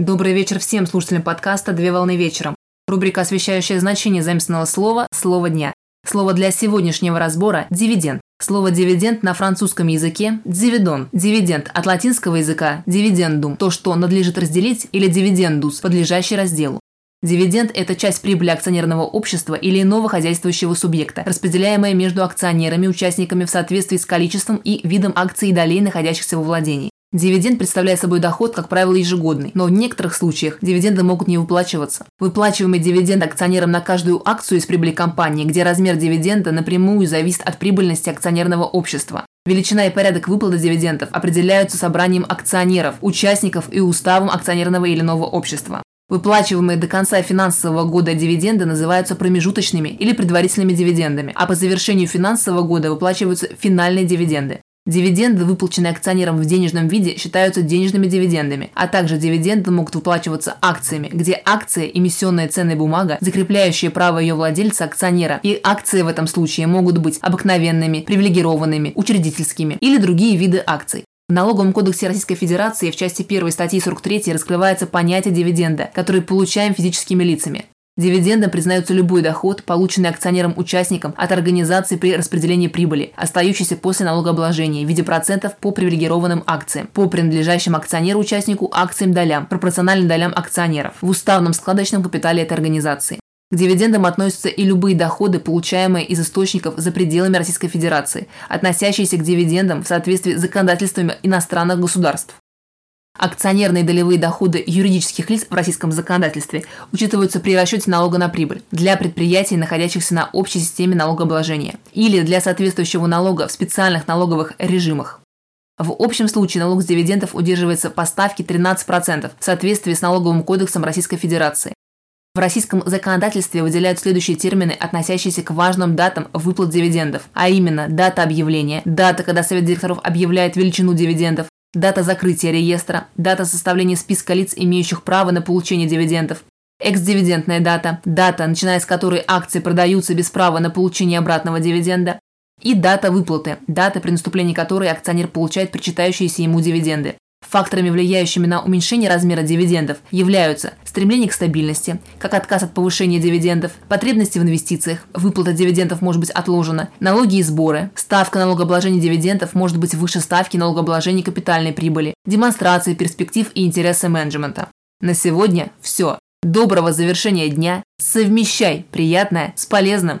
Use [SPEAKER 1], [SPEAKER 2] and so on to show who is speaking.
[SPEAKER 1] Добрый вечер всем слушателям подкаста «Две волны вечером». Рубрика, освещающая значение заместного слова «Слово дня». Слово для сегодняшнего разбора – дивиденд. Слово «дивиденд» на французском языке – «дивидон». Дивиденд от латинского языка – «дивидендум» – то, что надлежит разделить, или «дивидендус» – подлежащий разделу. Дивиденд – это часть прибыли акционерного общества или иного хозяйствующего субъекта, распределяемая между акционерами, участниками в соответствии с количеством и видом акций и долей, находящихся во владении. Дивиденд представляет собой доход, как правило, ежегодный, но в некоторых случаях дивиденды могут не выплачиваться. Выплачиваемый дивиденд акционерам на каждую акцию из прибыли компании, где размер дивиденда напрямую зависит от прибыльности акционерного общества. Величина и порядок выплаты дивидендов определяются собранием акционеров, участников и уставом акционерного или иного общества. Выплачиваемые до конца финансового года дивиденды называются промежуточными или предварительными дивидендами, а по завершению финансового года выплачиваются финальные дивиденды. Дивиденды, выплаченные акционерам в денежном виде, считаются денежными дивидендами, а также дивиденды могут выплачиваться акциями, где акция – эмиссионная ценная бумага, закрепляющая право ее владельца акционера, и акции в этом случае могут быть обыкновенными, привилегированными, учредительскими или другие виды акций. В Налоговом кодексе Российской Федерации в части 1 статьи 43 раскрывается понятие дивиденда, который получаем физическими лицами. Дивидендом признается любой доход, полученный акционером-участником от организации при распределении прибыли, остающийся после налогообложения в виде процентов по привилегированным акциям, по принадлежащим акционеру-участнику акциям-долям, пропорциональным долям акционеров, в уставном складочном капитале этой организации. К дивидендам относятся и любые доходы, получаемые из источников за пределами Российской Федерации, относящиеся к дивидендам в соответствии с законодательствами иностранных государств. Акционерные долевые доходы юридических лиц в российском законодательстве учитываются при расчете налога на прибыль для предприятий, находящихся на общей системе налогообложения, или для соответствующего налога в специальных налоговых режимах. В общем случае налог с дивидендов удерживается по ставке 13% в соответствии с налоговым кодексом Российской Федерации. В российском законодательстве выделяют следующие термины, относящиеся к важным датам выплат дивидендов, а именно дата объявления, дата, когда Совет директоров объявляет величину дивидендов, дата закрытия реестра, дата составления списка лиц, имеющих право на получение дивидендов, экс-дивидендная дата, дата, начиная с которой акции продаются без права на получение обратного дивиденда, и дата выплаты, дата, при наступлении которой акционер получает причитающиеся ему дивиденды. Факторами, влияющими на уменьшение размера дивидендов, являются стремление к стабильности, как отказ от повышения дивидендов, потребности в инвестициях, выплата дивидендов может быть отложена, налоги и сборы, ставка налогообложения дивидендов может быть выше ставки налогообложения капитальной прибыли, демонстрации перспектив и интересы менеджмента. На сегодня все. Доброго завершения дня. Совмещай приятное с полезным.